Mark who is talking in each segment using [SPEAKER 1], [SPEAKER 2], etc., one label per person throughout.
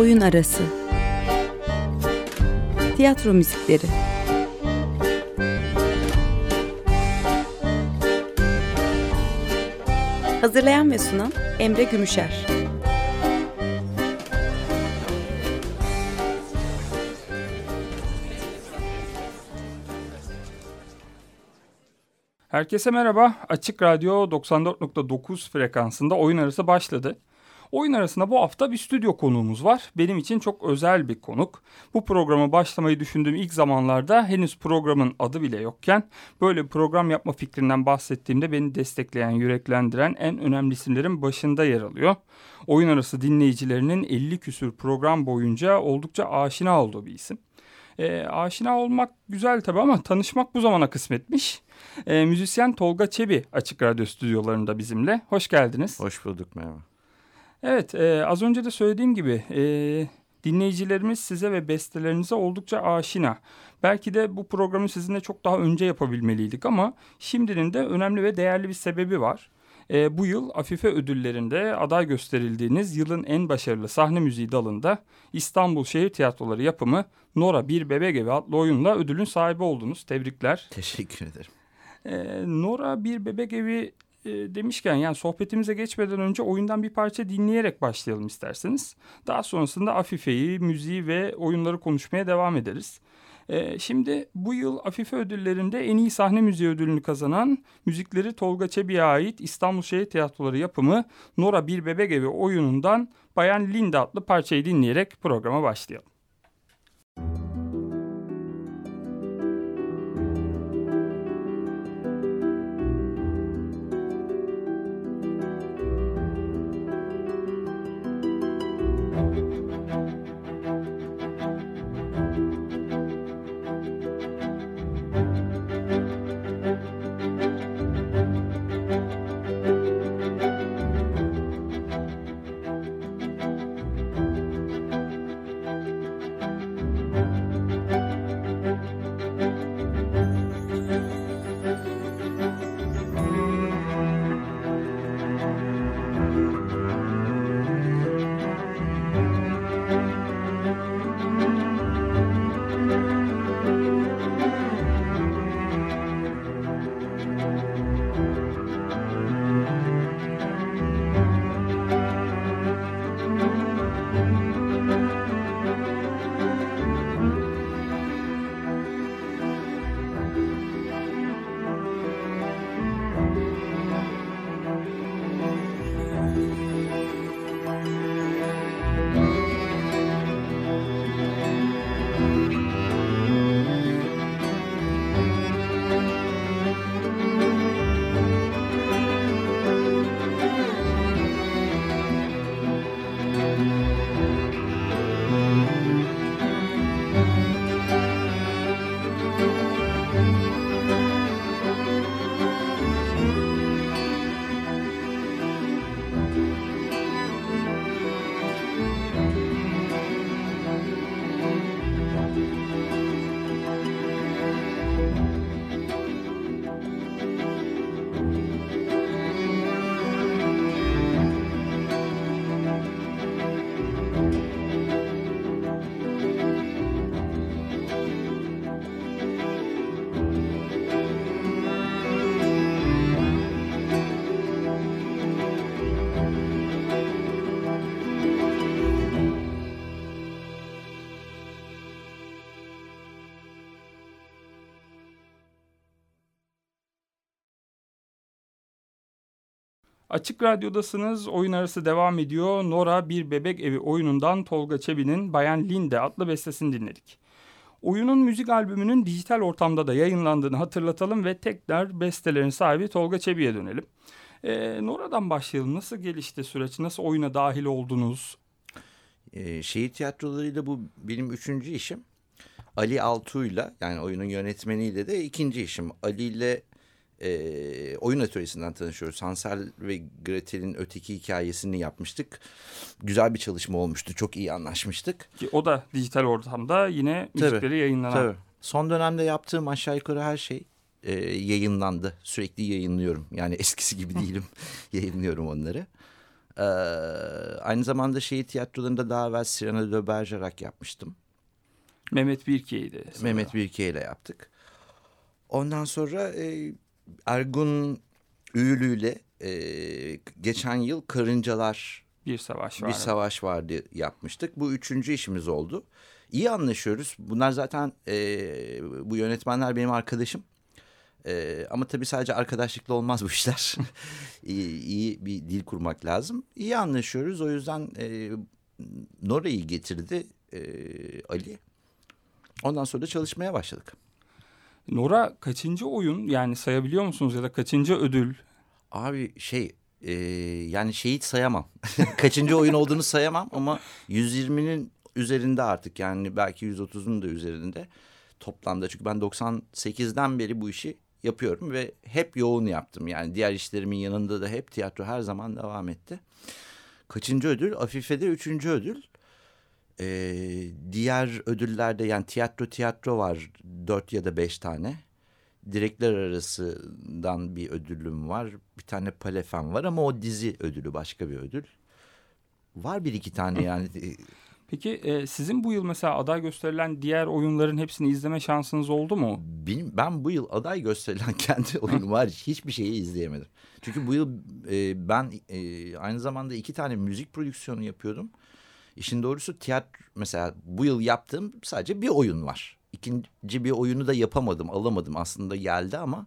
[SPEAKER 1] Oyun Arası Tiyatro Müzikleri Hazırlayan ve sunan Emre Gümüşer
[SPEAKER 2] Herkese merhaba. Açık Radyo 94.9 frekansında oyun arası başladı. Oyun arasında bu hafta bir stüdyo konuğumuz var. Benim için çok özel bir konuk. Bu programa başlamayı düşündüğüm ilk zamanlarda henüz programın adı bile yokken böyle bir program yapma fikrinden bahsettiğimde beni destekleyen, yüreklendiren en önemli isimlerin başında yer alıyor. Oyun arası dinleyicilerinin 50 küsür program boyunca oldukça aşina olduğu bir isim. E, aşina olmak güzel tabii ama tanışmak bu zamana kısmetmiş. E, müzisyen Tolga Çebi Açık Radyo stüdyolarında bizimle. Hoş geldiniz.
[SPEAKER 3] Hoş bulduk merhaba.
[SPEAKER 2] Evet e, az önce de söylediğim gibi e, dinleyicilerimiz size ve bestelerinize oldukça aşina. Belki de bu programı sizinle çok daha önce yapabilmeliydik ama şimdinin de önemli ve değerli bir sebebi var. E, bu yıl Afife ödüllerinde aday gösterildiğiniz yılın en başarılı sahne müziği dalında İstanbul Şehir Tiyatroları yapımı Nora Bir Bebek Evi adlı oyunla ödülün sahibi oldunuz. Tebrikler.
[SPEAKER 3] Teşekkür ederim.
[SPEAKER 2] E, Nora Bir Bebek Evi e, demişken yani sohbetimize geçmeden önce oyundan bir parça dinleyerek başlayalım isterseniz. Daha sonrasında Afife'yi, müziği ve oyunları konuşmaya devam ederiz. E, şimdi bu yıl Afife ödüllerinde en iyi sahne müziği ödülünü kazanan müzikleri Tolga Çebi'ye ait İstanbul Şehir Tiyatroları yapımı Nora Bir Bebek Evi oyunundan Bayan Linda adlı parçayı dinleyerek programa başlayalım. Açık Radyo'dasınız. Oyun arası devam ediyor. Nora Bir Bebek Evi oyunundan Tolga Çebi'nin Bayan Linde adlı bestesini dinledik. Oyunun müzik albümünün dijital ortamda da yayınlandığını hatırlatalım ve tekrar bestelerin sahibi Tolga Çebi'ye dönelim. Ee, Nora'dan başlayalım. Nasıl gelişti süreç? Nasıl oyuna dahil oldunuz?
[SPEAKER 3] Ee, şehir tiyatrolarıyla bu benim üçüncü işim. Ali Altuğ'yla yani oyunun yönetmeniyle de ikinci işim. Ali ile e, oyun atölyesinden tanışıyoruz. Hansel ve Gretel'in öteki hikayesini yapmıştık. Güzel bir çalışma olmuştu. Çok iyi anlaşmıştık.
[SPEAKER 2] Ki o da dijital ortamda yine müzikleri tabii, yayınlanan. Tabii.
[SPEAKER 3] Son dönemde yaptığım aşağı yukarı her şey e, yayınlandı. Sürekli yayınlıyorum. Yani eskisi gibi değilim. yayınlıyorum onları. Ee, aynı zamanda şehir tiyatrolarında daha evvel Cyrano de Bergerac yapmıştım.
[SPEAKER 2] Mehmet Birkiye'ydi. sanırım.
[SPEAKER 3] Mehmet Birke ile yaptık. Ondan sonra e, Ergun Üülü ile e, geçen yıl Karıncalar
[SPEAKER 2] Bir savaş var.
[SPEAKER 3] bir savaş vardı yapmıştık. Bu üçüncü işimiz oldu. İyi anlaşıyoruz. Bunlar zaten e, bu yönetmenler benim arkadaşım. E, ama tabii sadece arkadaşlıkla olmaz bu işler. iyi, iyi bir dil kurmak lazım. İyi anlaşıyoruz. O yüzden e, Nora'yı getirdi e, Ali. Ondan sonra da çalışmaya başladık.
[SPEAKER 2] Nora kaçıncı oyun yani sayabiliyor musunuz ya da kaçıncı ödül?
[SPEAKER 3] Abi şey e, yani şehit sayamam. Kaçıncı oyun olduğunu sayamam ama 120'nin üzerinde artık yani belki 130'un da üzerinde toplamda. Çünkü ben 98'den beri bu işi yapıyorum ve hep yoğun yaptım. Yani diğer işlerimin yanında da hep tiyatro her zaman devam etti. Kaçıncı ödül? Afife'de üçüncü ödül. Ee, diğer ödüllerde yani tiyatro tiyatro var dört ya da beş tane. Direkler arasından bir ödülüm var. Bir tane Palefen var ama o dizi ödülü başka bir ödül. Var bir iki tane yani.
[SPEAKER 2] Peki e, sizin bu yıl mesela aday gösterilen diğer oyunların hepsini izleme şansınız oldu mu?
[SPEAKER 3] Benim, ben bu yıl aday gösterilen kendi oyunum var hiçbir şeyi izleyemedim. Çünkü bu yıl e, ben e, aynı zamanda iki tane müzik prodüksiyonu yapıyordum. İşin doğrusu tiyatro mesela bu yıl yaptığım sadece bir oyun var. İkinci bir oyunu da yapamadım alamadım aslında geldi ama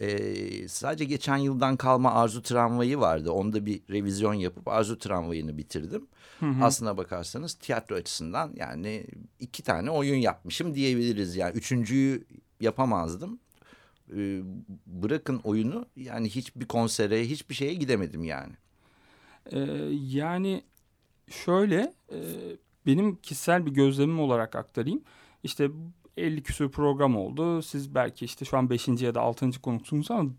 [SPEAKER 3] e, sadece geçen yıldan kalma Arzu Tramvayı vardı. Onda bir revizyon yapıp Arzu Tramvayı'nı bitirdim. Aslına bakarsanız tiyatro açısından yani iki tane oyun yapmışım diyebiliriz. Yani üçüncüyü yapamazdım. Ee, bırakın oyunu yani hiçbir konsere hiçbir şeye gidemedim yani.
[SPEAKER 2] E, yani şöyle e, benim kişisel bir gözlemim olarak aktarayım. İşte 50 küsur program oldu. Siz belki işte şu an 5. ya da 6. konuksunuz ama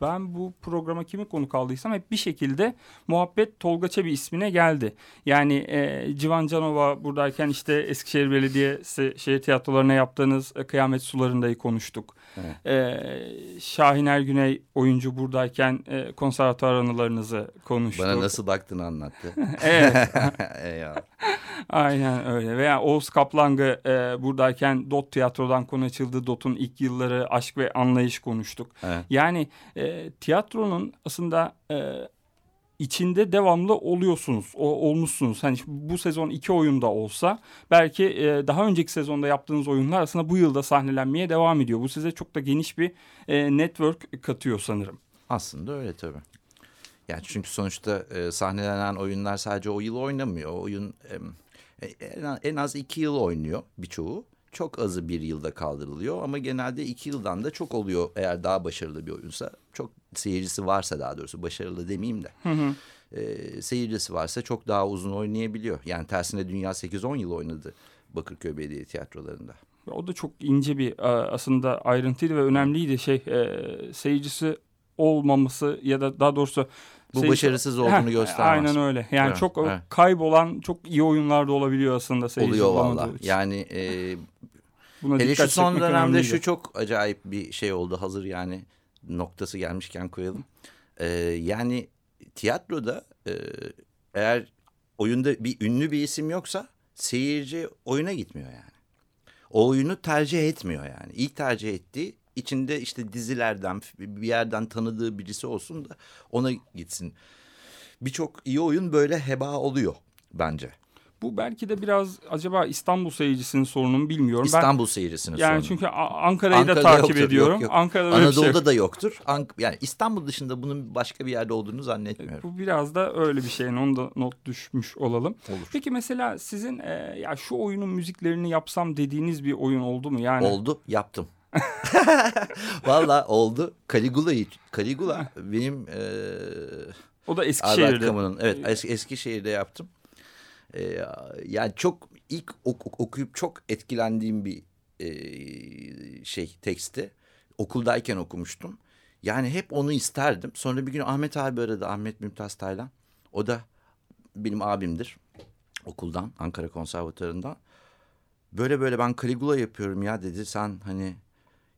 [SPEAKER 2] ben bu programa kimi konuk aldıysam hep bir şekilde muhabbet Tolga Çebi ismine geldi. Yani e, Civan Canova buradayken işte Eskişehir Belediyesi şehir tiyatrolarına yaptığınız e, Kıyamet Sularında'yı konuştuk.
[SPEAKER 3] Evet.
[SPEAKER 2] E, Şahin Ergüney oyuncu buradayken e, konservatuar anılarınızı konuştuk.
[SPEAKER 3] Bana nasıl baktığını anlattı.
[SPEAKER 2] Evet. Aynen öyle. Veya Oğuz Kaplang'ı e, buradayken Dot Tiyatro'dan konu açıldı. Dot'un ilk yılları aşk ve anlayış konuştuk.
[SPEAKER 3] Evet.
[SPEAKER 2] Yani e, tiyatronun aslında e, içinde devamlı oluyorsunuz. O, olmuşsunuz. Hani bu sezon iki oyunda olsa belki e, daha önceki sezonda yaptığınız oyunlar aslında bu yılda sahnelenmeye devam ediyor. Bu size çok da geniş bir e, network katıyor sanırım.
[SPEAKER 3] Aslında öyle tabii. Yani çünkü sonuçta e, sahnelenen oyunlar sadece o yıl oynamıyor. O oyun e, en, az iki yıl oynuyor birçoğu. Çok azı bir yılda kaldırılıyor ama genelde iki yıldan da çok oluyor eğer daha başarılı bir oyunsa. Çok seyircisi varsa daha doğrusu başarılı demeyeyim de. E, seyircisi varsa çok daha uzun oynayabiliyor. Yani tersine dünya 8-10 yıl oynadı Bakırköy Belediye Tiyatrolarında.
[SPEAKER 2] O da çok ince bir e, aslında ayrıntıydı ve önemliydi şey e, seyircisi olmaması ya da daha doğrusu
[SPEAKER 3] Bu
[SPEAKER 2] seyirci-
[SPEAKER 3] başarısız olduğunu
[SPEAKER 2] Heh,
[SPEAKER 3] göstermez.
[SPEAKER 2] Aynen öyle. Yani
[SPEAKER 3] Evet,
[SPEAKER 2] çok
[SPEAKER 3] evet.
[SPEAKER 2] kaybolan çok iyi oyunlar da olabiliyor aslında seyirci
[SPEAKER 3] Oluyor valla. Yani e,
[SPEAKER 2] Buna
[SPEAKER 3] Hele şu son dönemde
[SPEAKER 2] önemliydi.
[SPEAKER 3] şu çok acayip bir şey oldu. Hazır yani noktası gelmişken koyalım. Ee, yani tiyatroda e, eğer oyunda bir ünlü bir isim yoksa seyirci oyuna gitmiyor yani. O oyunu tercih etmiyor yani. İlk tercih ettiği içinde işte dizilerden bir yerden tanıdığı birisi olsun da ona gitsin. Birçok iyi oyun böyle heba oluyor bence.
[SPEAKER 2] Bu belki de biraz acaba İstanbul seyircisinin sorunu mu bilmiyorum.
[SPEAKER 3] İstanbul seyircisinin
[SPEAKER 2] yani
[SPEAKER 3] sorunu.
[SPEAKER 2] çünkü A- Ankara'yı da
[SPEAKER 3] Ankara'da
[SPEAKER 2] takip
[SPEAKER 3] yoktur,
[SPEAKER 2] ediyorum.
[SPEAKER 3] yok, yok.
[SPEAKER 2] Ankara'da şey
[SPEAKER 3] Anadolu'da
[SPEAKER 2] yok.
[SPEAKER 3] da yoktur. Ank yani İstanbul dışında bunun başka bir yerde olduğunu zannetmiyorum.
[SPEAKER 2] Bu biraz da öyle bir şey. Yani Onu da not düşmüş olalım.
[SPEAKER 3] Olur.
[SPEAKER 2] Peki mesela sizin e, ya şu oyunun müziklerini yapsam dediğiniz bir oyun oldu mu? Yani
[SPEAKER 3] Oldu, yaptım. Valla oldu. Caligula'yı, Caligula benim eee
[SPEAKER 2] o da
[SPEAKER 3] Albert
[SPEAKER 2] Eskişehir'de.
[SPEAKER 3] Camus'un evet es, Eskişehir'de yaptım. Eee, yani çok ilk ok- ok- okuyup çok etkilendiğim bir eee, şey teksti. Okuldayken okumuştum. Yani hep onu isterdim. Sonra bir gün Ahmet abi aradı. Ahmet Mümtaz Taylan. O da benim abimdir. Okuldan, Ankara Konservatuarı'ndan. Böyle böyle ben Caligula yapıyorum ya dedi. Sen hani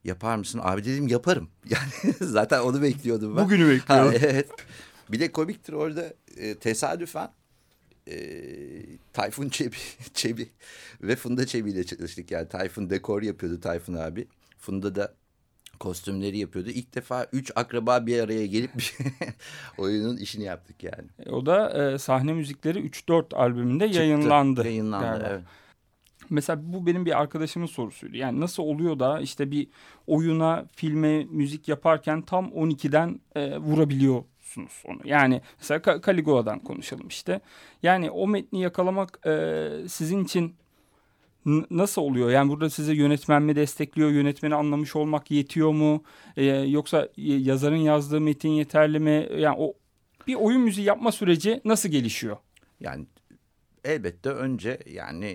[SPEAKER 3] yapar mısın? Abi dedim yaparım. Yani zaten onu bekliyordum ben.
[SPEAKER 2] Bugünü bekliyorum.
[SPEAKER 3] Ha, evet. Bir de komiktir orada e, tesadüfen e, Tayfun Çebi, Çebi ve Funda Çebi ile çalıştık. Yani Tayfun dekor yapıyordu Tayfun abi. Funda da kostümleri yapıyordu. İlk defa üç akraba bir araya gelip oyunun işini yaptık yani.
[SPEAKER 2] E, o da e, sahne müzikleri 3-4 albümünde Çıktı, yayınlandı.
[SPEAKER 3] Yayınlandı galiba. evet.
[SPEAKER 2] Mesela bu benim bir arkadaşımın sorusuydu. Yani nasıl oluyor da işte bir oyuna, filme, müzik yaparken tam 12'den e, vurabiliyorsunuz onu. Yani mesela Caligula'dan konuşalım işte. Yani o metni yakalamak e, sizin için nasıl oluyor? Yani burada size yönetmen mi destekliyor? Yönetmeni anlamış olmak yetiyor mu? Ee, yoksa yazarın yazdığı metin yeterli mi? Yani o bir oyun müziği yapma süreci nasıl gelişiyor?
[SPEAKER 3] Yani elbette önce yani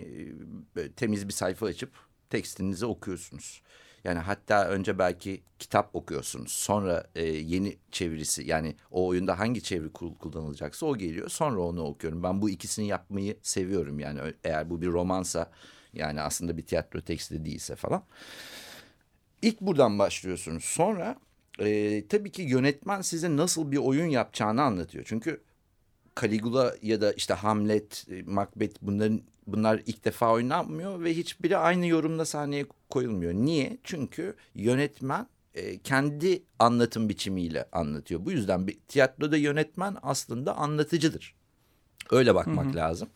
[SPEAKER 3] e, temiz bir sayfa açıp tekstinizi okuyorsunuz. Yani hatta önce belki kitap okuyorsunuz. Sonra e, yeni çevirisi yani o oyunda hangi çeviri kullanılacaksa o geliyor. Sonra onu okuyorum. Ben bu ikisini yapmayı seviyorum. Yani eğer bu bir romansa yani aslında bir tiyatro teksti değilse falan. İlk buradan başlıyorsunuz. Sonra e, tabii ki yönetmen size nasıl bir oyun yapacağını anlatıyor. Çünkü Caligula ya da işte Hamlet, e, Macbeth bunların bunlar ilk defa oynanmıyor ve hiçbiri aynı yorumda sahneye koyulmuyor. Niye? Çünkü yönetmen e, kendi anlatım biçimiyle anlatıyor. Bu yüzden bir tiyatroda yönetmen aslında anlatıcıdır. Öyle bakmak hı hı. lazım.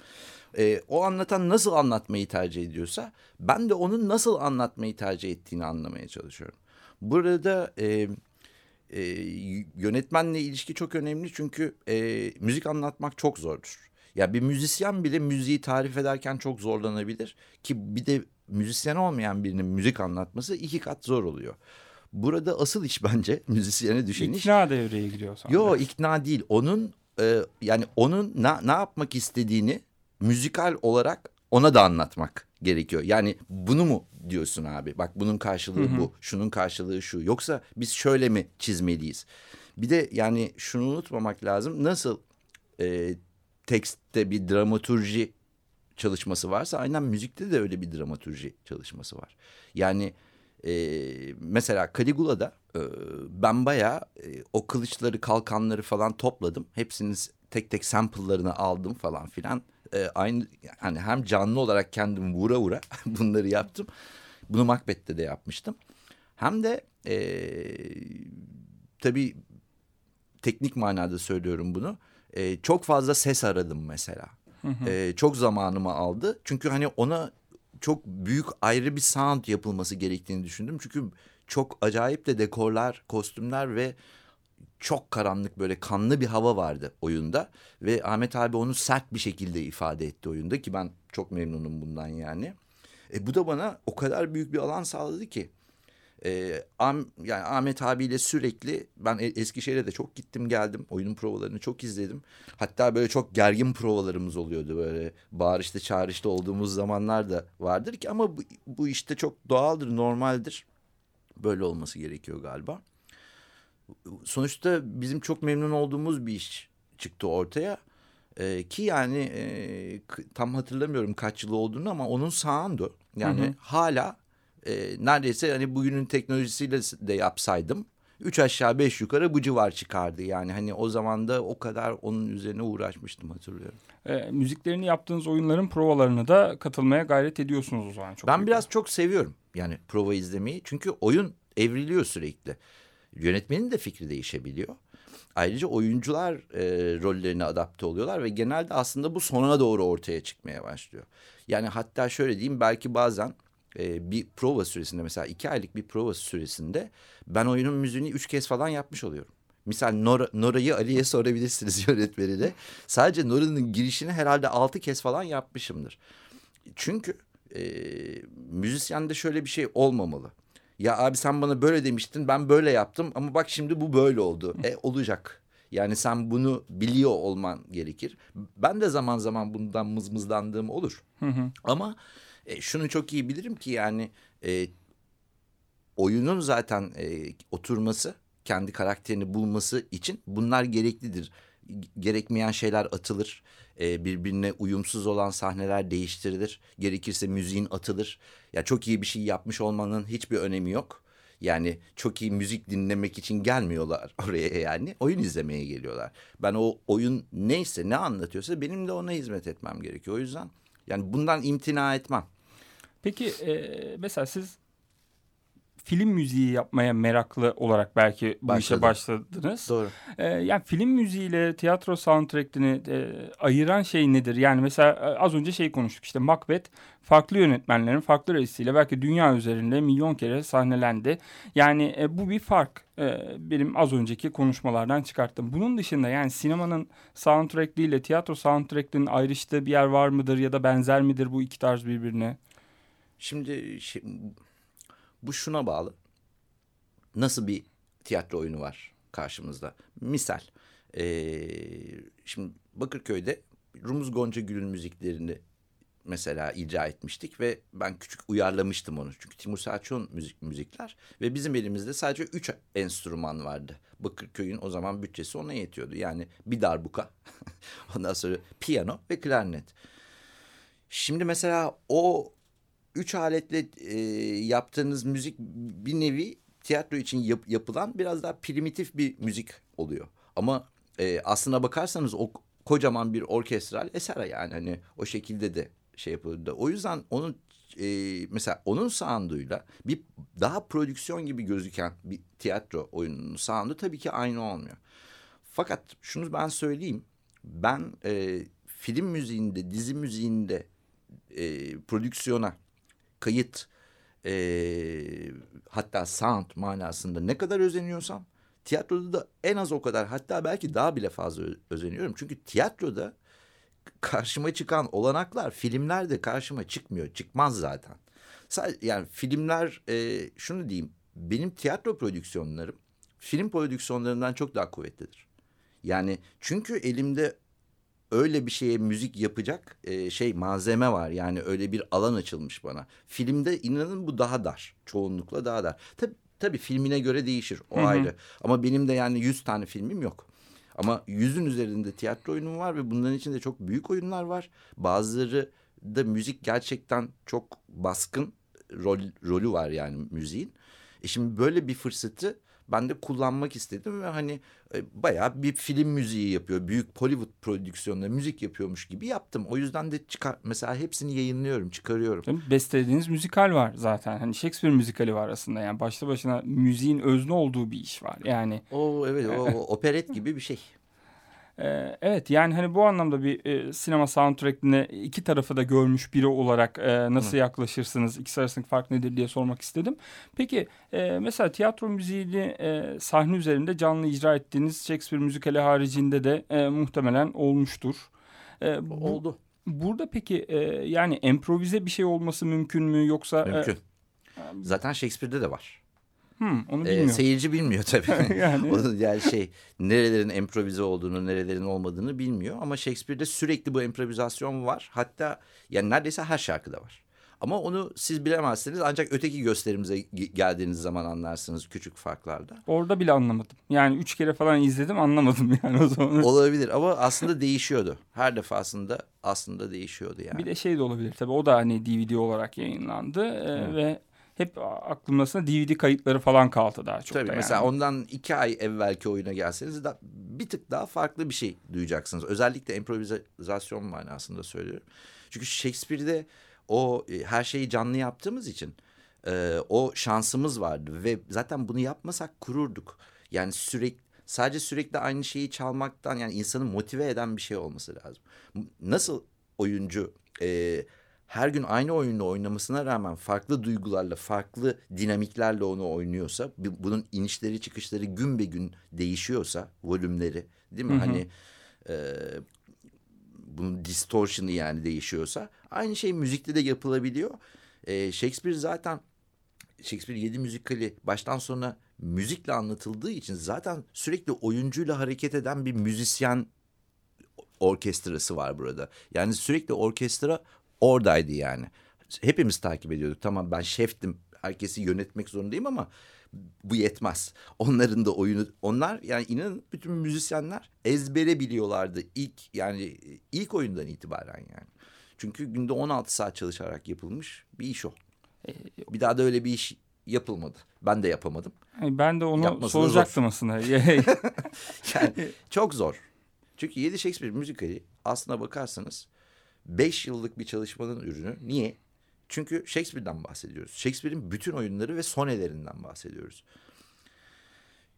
[SPEAKER 3] E, o anlatan nasıl anlatmayı tercih ediyorsa ben de onun nasıl anlatmayı tercih ettiğini anlamaya çalışıyorum. Burada e, e, yönetmenle ilişki çok önemli çünkü e, müzik anlatmak çok zordur. Ya bir müzisyen bile müziği tarif ederken çok zorlanabilir ki bir de müzisyen olmayan birinin müzik anlatması iki kat zor oluyor. Burada asıl iş bence müzisyene düşen
[SPEAKER 2] ikna
[SPEAKER 3] iş.
[SPEAKER 2] İkna devreye giriyor
[SPEAKER 3] sanırım. Yok ikna değil. Onun e, yani onun ne, ne yapmak istediğini müzikal olarak ona da anlatmak gerekiyor. Yani bunu mu diyorsun abi? Bak bunun karşılığı hı hı. bu, şunun karşılığı şu. Yoksa biz şöyle mi çizmeliyiz? Bir de yani şunu unutmamak lazım. Nasıl e, tekstte bir dramaturji çalışması varsa aynen müzikte de öyle bir dramaturji çalışması var. Yani e, mesela Caligula'da e, ben bayağı e, o kılıçları, kalkanları falan topladım. Hepsinin tek tek sample'larını aldım falan filan e, aynı yani hem canlı olarak kendim vura vura bunları yaptım. Bunu Macbeth'te de yapmıştım. Hem de e, tabii teknik manada söylüyorum bunu. E, çok fazla ses aradım mesela. Hı hı. E, çok zamanımı aldı. Çünkü hani ona çok büyük ayrı bir sound yapılması gerektiğini düşündüm. Çünkü çok acayip de dekorlar, kostümler ve çok karanlık böyle kanlı bir hava vardı oyunda. Ve Ahmet abi onu sert bir şekilde ifade etti oyunda ki ben çok memnunum bundan yani. E, bu da bana o kadar büyük bir alan sağladı ki. E, Am, yani Ahmet abiyle sürekli ben e, Eskişehir'e de çok gittim geldim. Oyunun provalarını çok izledim. Hatta böyle çok gergin provalarımız oluyordu böyle bağırışta çağrışta olduğumuz zamanlar da vardır ki ama bu, bu işte çok doğaldır normaldir. Böyle olması gerekiyor galiba sonuçta bizim çok memnun olduğumuz bir iş çıktı ortaya. Ee, ki yani e, tam hatırlamıyorum kaç yıl olduğunu ama onun sound'u yani hı hı. hala e, neredeyse hani bugünün teknolojisiyle de yapsaydım üç aşağı beş yukarı bu civar çıkardı. Yani hani o zaman da o kadar onun üzerine uğraşmıştım hatırlıyorum.
[SPEAKER 2] E, müziklerini yaptığınız oyunların provalarına da katılmaya gayret ediyorsunuz o zaman.
[SPEAKER 3] Çok ben biraz çok seviyorum yani prova izlemeyi. Çünkü oyun evriliyor sürekli. Yönetmenin de fikri değişebiliyor. Ayrıca oyuncular e, rollerine adapte oluyorlar ve genelde aslında bu sona doğru ortaya çıkmaya başlıyor. Yani hatta şöyle diyeyim belki bazen e, bir prova süresinde mesela iki aylık bir prova süresinde ben oyunun müziğini üç kez falan yapmış oluyorum. Misal Nora, Nora'yı Ali'ye sorabilirsiniz yönetmeniyle. Sadece Nora'nın girişini herhalde altı kez falan yapmışımdır. Çünkü e, müzisyende şöyle bir şey olmamalı. Ya abi sen bana böyle demiştin ben böyle yaptım ama bak şimdi bu böyle oldu. E olacak. Yani sen bunu biliyor olman gerekir. Ben de zaman zaman bundan mızmızlandığım olur. Hı hı. Ama e, şunu çok iyi bilirim ki yani e, oyunun zaten e, oturması, kendi karakterini bulması için bunlar gereklidir. Gerekmeyen şeyler atılır. E, birbirine uyumsuz olan sahneler değiştirilir. Gerekirse müziğin atılır. Ya çok iyi bir şey yapmış olmanın hiçbir önemi yok. Yani çok iyi müzik dinlemek için gelmiyorlar oraya yani. Oyun izlemeye geliyorlar. Ben o oyun neyse ne anlatıyorsa benim de ona hizmet etmem gerekiyor. O yüzden yani bundan imtina etmem.
[SPEAKER 2] Peki e, mesela siz film müziği yapmaya meraklı olarak belki bu işe başladınız.
[SPEAKER 3] Doğru.
[SPEAKER 2] E, yani film müziğiyle tiyatro soundtrack'ini e, ayıran şey nedir? Yani mesela e, az önce şey konuştuk işte Macbeth farklı yönetmenlerin farklı reisiyle belki dünya üzerinde milyon kere sahnelendi. Yani e, bu bir fark. E, benim az önceki konuşmalardan çıkarttım. Bunun dışında yani sinemanın soundtrack'iyle tiyatro soundtrack'inin ayrıştığı bir yer var mıdır ya da benzer midir bu iki tarz birbirine?
[SPEAKER 3] Şimdi şey, bu şuna bağlı. Nasıl bir tiyatro oyunu var karşımızda? Misal, ee, şimdi Bakırköy'de Rumuz Gonca Gül'ün müziklerini mesela icra etmiştik ve ben küçük uyarlamıştım onu. Çünkü Timur Selçuk'un müzik, müzikler ve bizim elimizde sadece üç enstrüman vardı. Bakırköy'ün o zaman bütçesi ona yetiyordu. Yani bir darbuka, ondan sonra piyano ve klarnet. Şimdi mesela o üç aletle e, yaptığınız müzik bir nevi tiyatro için yap, yapılan biraz daha primitif bir müzik oluyor. Ama e, aslına bakarsanız o kocaman bir orkestral eser yani hani o şekilde de şey yapıldı. O yüzden onun e, mesela onun sounduyla bir daha prodüksiyon gibi gözüken bir tiyatro oyununun soundu tabii ki aynı olmuyor. Fakat şunu ben söyleyeyim. Ben e, film müziğinde, dizi müziğinde e, prodüksiyona kayıt e, hatta sound manasında ne kadar özeniyorsam tiyatroda da en az o kadar hatta belki daha bile fazla özeniyorum. Çünkü tiyatroda karşıma çıkan olanaklar filmlerde karşıma çıkmıyor. Çıkmaz zaten. Yani filmler e, şunu diyeyim benim tiyatro prodüksiyonlarım film prodüksiyonlarından çok daha kuvvetlidir. Yani çünkü elimde öyle bir şeye müzik yapacak e, şey malzeme var. Yani öyle bir alan açılmış bana. Filmde inanın bu daha dar. Çoğunlukla daha dar. Tabii, tabii filmine göre değişir. O
[SPEAKER 2] Hı hı.
[SPEAKER 3] ayrı. Ama benim de yani yüz tane filmim yok. Ama yüzün üzerinde tiyatro oyunum var ve bunların içinde çok büyük oyunlar var. Bazıları da müzik gerçekten çok baskın rol, rolü var yani müziğin. E şimdi böyle bir fırsatı ben de kullanmak istedim ve hani e, bayağı bir film müziği yapıyor. Büyük Hollywood prodüksiyonla müzik yapıyormuş gibi yaptım. O yüzden de çıkar mesela hepsini yayınlıyorum, çıkarıyorum.
[SPEAKER 2] Bestelediğiniz müzikal var zaten. Hani Shakespeare müzikali var aslında. Yani başlı başına müziğin özne olduğu bir iş var. Yani
[SPEAKER 3] O evet o operet gibi bir şey.
[SPEAKER 2] E, evet yani hani bu anlamda bir e, sinema soundtrack'ine iki tarafı da görmüş biri olarak e, nasıl yaklaşırsınız? İkisi arasındaki fark nedir diye sormak istedim. Peki e, mesela tiyatro müziğini e, sahne üzerinde canlı icra ettiğiniz Shakespeare müzikali haricinde de e, muhtemelen olmuştur. E, bu-
[SPEAKER 3] Oldu.
[SPEAKER 2] Burada peki e, yani improvize bir şey olması mümkün mü yoksa? e,
[SPEAKER 3] Mümkün. Zaten Shakespeare'de de var.
[SPEAKER 2] Hmm, onu
[SPEAKER 3] Ee,
[SPEAKER 2] bilmiyorum.
[SPEAKER 3] seyirci bilmiyor tabii.
[SPEAKER 2] Yani.
[SPEAKER 3] O, yani şey nerelerin improvize olduğunu, nerelerin olmadığını bilmiyor. Ama Shakespeare'de sürekli bu improvizasyon var. Hatta yani neredeyse her şarkıda var. Ama onu siz bilemezsiniz ancak öteki gösterimize ge- geldiğiniz zaman anlarsınız küçük farklarda.
[SPEAKER 2] Orada bile anlamadım. Yani üç kere falan izledim anlamadım yani o zaman.
[SPEAKER 3] Olabilir ama aslında değişiyordu. Her defasında aslında değişiyordu yani.
[SPEAKER 2] Bir de şey de olabilir tabii o da hani DVD olarak yayınlandı e, ve hep aklımdasında DVD kayıtları falan kaldı daha çok
[SPEAKER 3] Tabii
[SPEAKER 2] da
[SPEAKER 3] mesela
[SPEAKER 2] yani.
[SPEAKER 3] ondan iki ay evvelki oyuna gelseniz da bir tık daha farklı bir şey duyacaksınız. Özellikle improvizasyon manasında söylüyorum. Çünkü Shakespeare'de o e, her şeyi canlı yaptığımız için e, o şansımız vardı ve zaten bunu yapmasak kururduk. Yani sürekli sadece sürekli aynı şeyi çalmaktan yani insanı motive eden bir şey olması lazım. Nasıl oyuncu e, her gün aynı oyunu oynamasına rağmen farklı duygularla, farklı dinamiklerle onu oynuyorsa, bu- bunun inişleri çıkışları gün be gün değişiyorsa, volümleri, değil mi?
[SPEAKER 2] Hı hı.
[SPEAKER 3] Hani e, bunun distortion'ı yani değişiyorsa, aynı şey müzikte de yapılabiliyor. E, Shakespeare zaten Shakespeare yedi müzikali baştan sona müzikle anlatıldığı için zaten sürekli oyuncuyla hareket eden bir müzisyen orkestrası var burada. Yani sürekli orkestra oradaydı yani. Hepimiz takip ediyorduk. Tamam ben şeftim. Herkesi yönetmek zorundayım ama bu yetmez. Onların da oyunu onlar yani inanın bütün müzisyenler ezbere biliyorlardı ilk yani ilk oyundan itibaren yani. Çünkü günde 16 saat çalışarak yapılmış bir iş o. Bir daha da öyle bir iş yapılmadı. Ben de yapamadım.
[SPEAKER 2] Ben de onu
[SPEAKER 3] Yapması da
[SPEAKER 2] soracaktım aslında.
[SPEAKER 3] Yani çok zor. Çünkü 7 Shakespeare müzikali aslına bakarsanız 5 yıllık bir çalışmanın ürünü. Niye? Çünkü Shakespeare'den bahsediyoruz. Shakespeare'in bütün oyunları ve sonelerinden bahsediyoruz.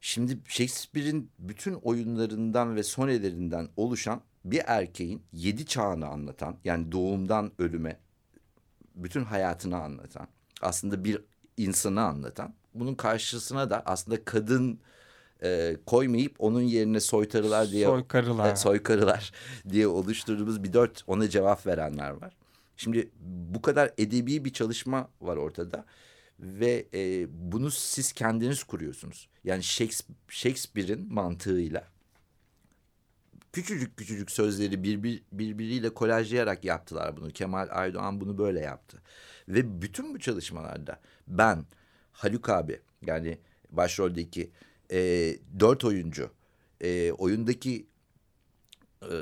[SPEAKER 3] Şimdi Shakespeare'in bütün oyunlarından ve sonelerinden oluşan bir erkeğin yedi çağını anlatan yani doğumdan ölüme bütün hayatını anlatan aslında bir insanı anlatan bunun karşısına da aslında kadın e, koymayıp onun yerine soytarılar diye
[SPEAKER 2] Soykarılar.
[SPEAKER 3] e, soykarılar diye oluşturduğumuz bir dört ona cevap verenler var. Şimdi bu kadar edebi bir çalışma var ortada ve e, bunu siz kendiniz kuruyorsunuz. Yani Shakesp- Shakespeare'in mantığıyla küçücük küçücük sözleri birbir, birbiriyle kolajlayarak yaptılar bunu. Kemal Aydoğan bunu böyle yaptı. Ve bütün bu çalışmalarda ben Haluk abi yani başroldeki e, dört oyuncu e, oyundaki e,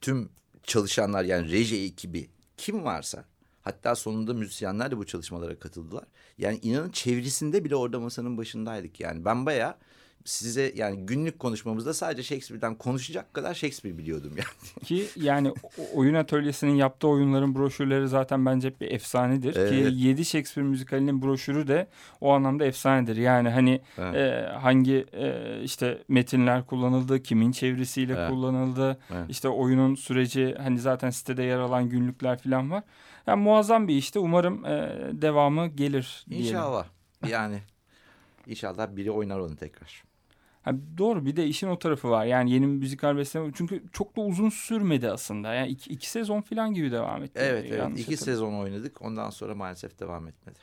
[SPEAKER 3] tüm çalışanlar yani reji ekibi kim varsa hatta sonunda müzisyenler de bu çalışmalara katıldılar. Yani inanın çevresinde bile orada masanın başındaydık yani ben bayağı size yani günlük konuşmamızda sadece Shakespeare'den konuşacak kadar Shakespeare biliyordum yani.
[SPEAKER 2] Ki yani oyun atölyesinin yaptığı oyunların broşürleri zaten bence bir efsanedir. Ki
[SPEAKER 3] Evet.
[SPEAKER 2] 7 Shakespeare müzikalinin broşürü de o anlamda efsanedir. Yani hani
[SPEAKER 3] Evet.
[SPEAKER 2] e, hangi e, işte metinler kullanıldı, kimin çevresiyle
[SPEAKER 3] Evet.
[SPEAKER 2] kullanıldı.
[SPEAKER 3] Evet.
[SPEAKER 2] işte oyunun süreci hani zaten sitede yer alan günlükler falan var. Yani muazzam bir işte. Umarım e, devamı gelir diyelim.
[SPEAKER 3] İnşallah yani inşallah biri oynar onu tekrar.
[SPEAKER 2] Ha, doğru bir de işin o tarafı var. Yani yeni bir müzikal besleme. Çünkü çok da uzun sürmedi aslında. Yani iki, iki sezon falan gibi devam etti.
[SPEAKER 3] Evet evet iki sezon oynadık ondan sonra maalesef devam etmedi.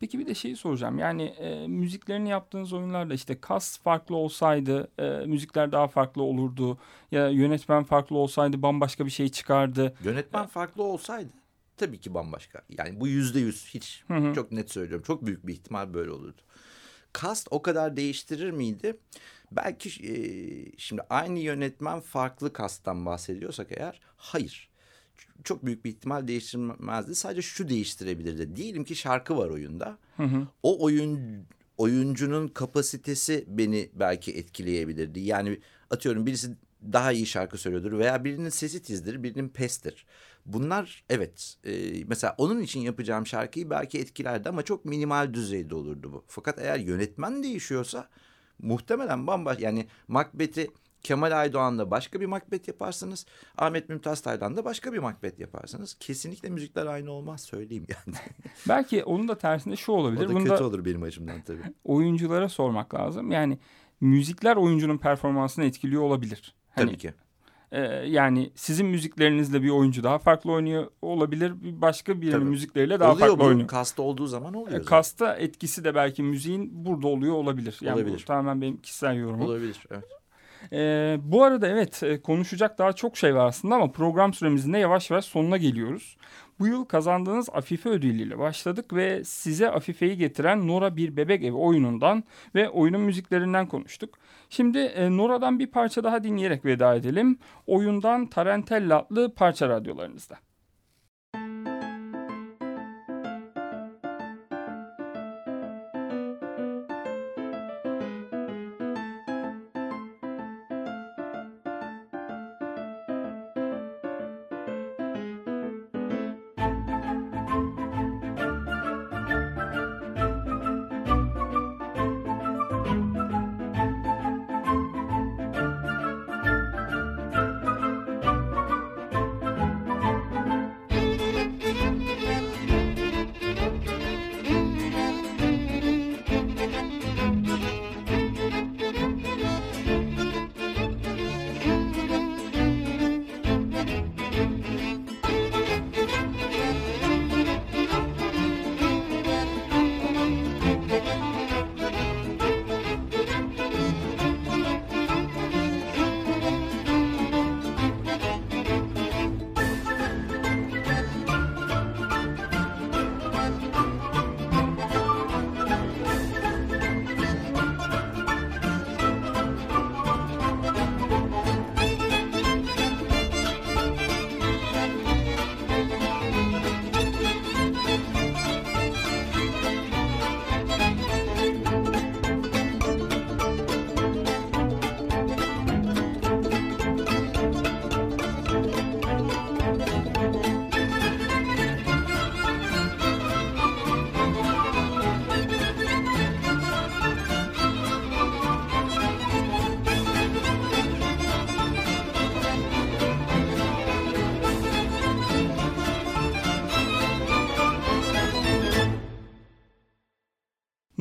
[SPEAKER 2] Peki bir de şeyi soracağım. Yani e, müziklerini yaptığınız oyunlarda işte kas farklı olsaydı e, müzikler daha farklı olurdu. Ya yönetmen farklı olsaydı bambaşka bir şey çıkardı.
[SPEAKER 3] Yönetmen farklı olsaydı tabii ki bambaşka. Yani bu yüzde yüz hiç
[SPEAKER 2] Hı hı.
[SPEAKER 3] çok net söylüyorum. Çok büyük bir ihtimal böyle olurdu. Cast o kadar değiştirir miydi? Belki e, şimdi aynı yönetmen farklı kasttan bahsediyorsak eğer hayır. Çok büyük bir ihtimal değiştirmezdi. Sadece şu değiştirebilirdi. Diyelim ki şarkı var oyunda.
[SPEAKER 2] Hı hı.
[SPEAKER 3] O oyun oyuncunun kapasitesi beni belki etkileyebilirdi. Yani atıyorum birisi daha iyi şarkı söylüyordur veya birinin sesi tizdir, birinin pestir. Bunlar evet e, mesela onun için yapacağım şarkıyı belki etkilerdi ama çok minimal düzeyde olurdu bu. Fakat eğer yönetmen değişiyorsa muhtemelen bambaşka yani Macbeth'i Kemal Aydoğan'da başka bir Macbeth yaparsınız. Ahmet Mümtaz Taylan'da başka bir Macbeth yaparsınız. Kesinlikle müzikler aynı olmaz söyleyeyim yani.
[SPEAKER 2] Belki onun da tersinde şu olabilir.
[SPEAKER 3] o da
[SPEAKER 2] Bunu
[SPEAKER 3] kötü
[SPEAKER 2] da
[SPEAKER 3] olur benim açımdan tabii.
[SPEAKER 2] oyunculara sormak lazım. Yani müzikler oyuncunun performansını etkiliyor olabilir. Hani,
[SPEAKER 3] Tabii ki.
[SPEAKER 2] E, yani sizin müziklerinizle bir oyuncu daha farklı oynuyor olabilir. Başka birinin
[SPEAKER 3] Tabii.
[SPEAKER 2] müzikleriyle daha
[SPEAKER 3] oluyor
[SPEAKER 2] farklı
[SPEAKER 3] bu.
[SPEAKER 2] oynuyor.
[SPEAKER 3] Kasta olduğu zaman oluyor.
[SPEAKER 2] E,
[SPEAKER 3] zaten.
[SPEAKER 2] Kasta etkisi de belki müziğin burada oluyor olabilir. Yani
[SPEAKER 3] Olabilir.
[SPEAKER 2] Bu tamamen benim kişisel yorumum.
[SPEAKER 3] Olabilir. Evet.
[SPEAKER 2] Ee, bu arada evet e, konuşacak daha çok şey var aslında ama program süremizin de yavaş yavaş sonuna geliyoruz. Bu yıl kazandığınız Afife ödülüyle başladık ve size Afife'yi getiren Nora Bir Bebek Evi oyunundan ve oyunun müziklerinden konuştuk. Şimdi e, Nora'dan bir parça daha dinleyerek veda edelim. Oyundan Tarantella adlı parça radyolarınızda.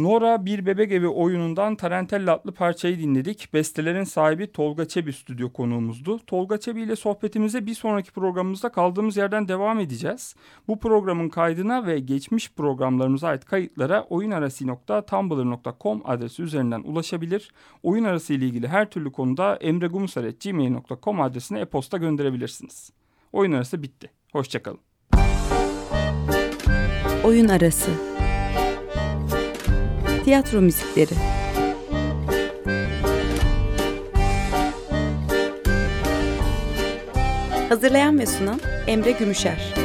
[SPEAKER 2] Nora Bir Bebek Evi oyunundan Tarantella adlı parçayı dinledik. Bestelerin sahibi Tolga Çebi stüdyo konuğumuzdu. Tolga Çebi ile sohbetimize bir sonraki programımızda kaldığımız yerden devam edeceğiz. Bu programın kaydına ve geçmiş programlarımıza ait kayıtlara oyunarası.tumblr.com adresi üzerinden ulaşabilir. Oyun arası ile ilgili her türlü konuda emregumusar.gmail.com adresine e-posta gönderebilirsiniz. Oyun arası bitti. Hoşçakalın.
[SPEAKER 1] Oyun arası. Tiyatro müzikleri. Hazırlayan ve sunan Emre Gümüşer.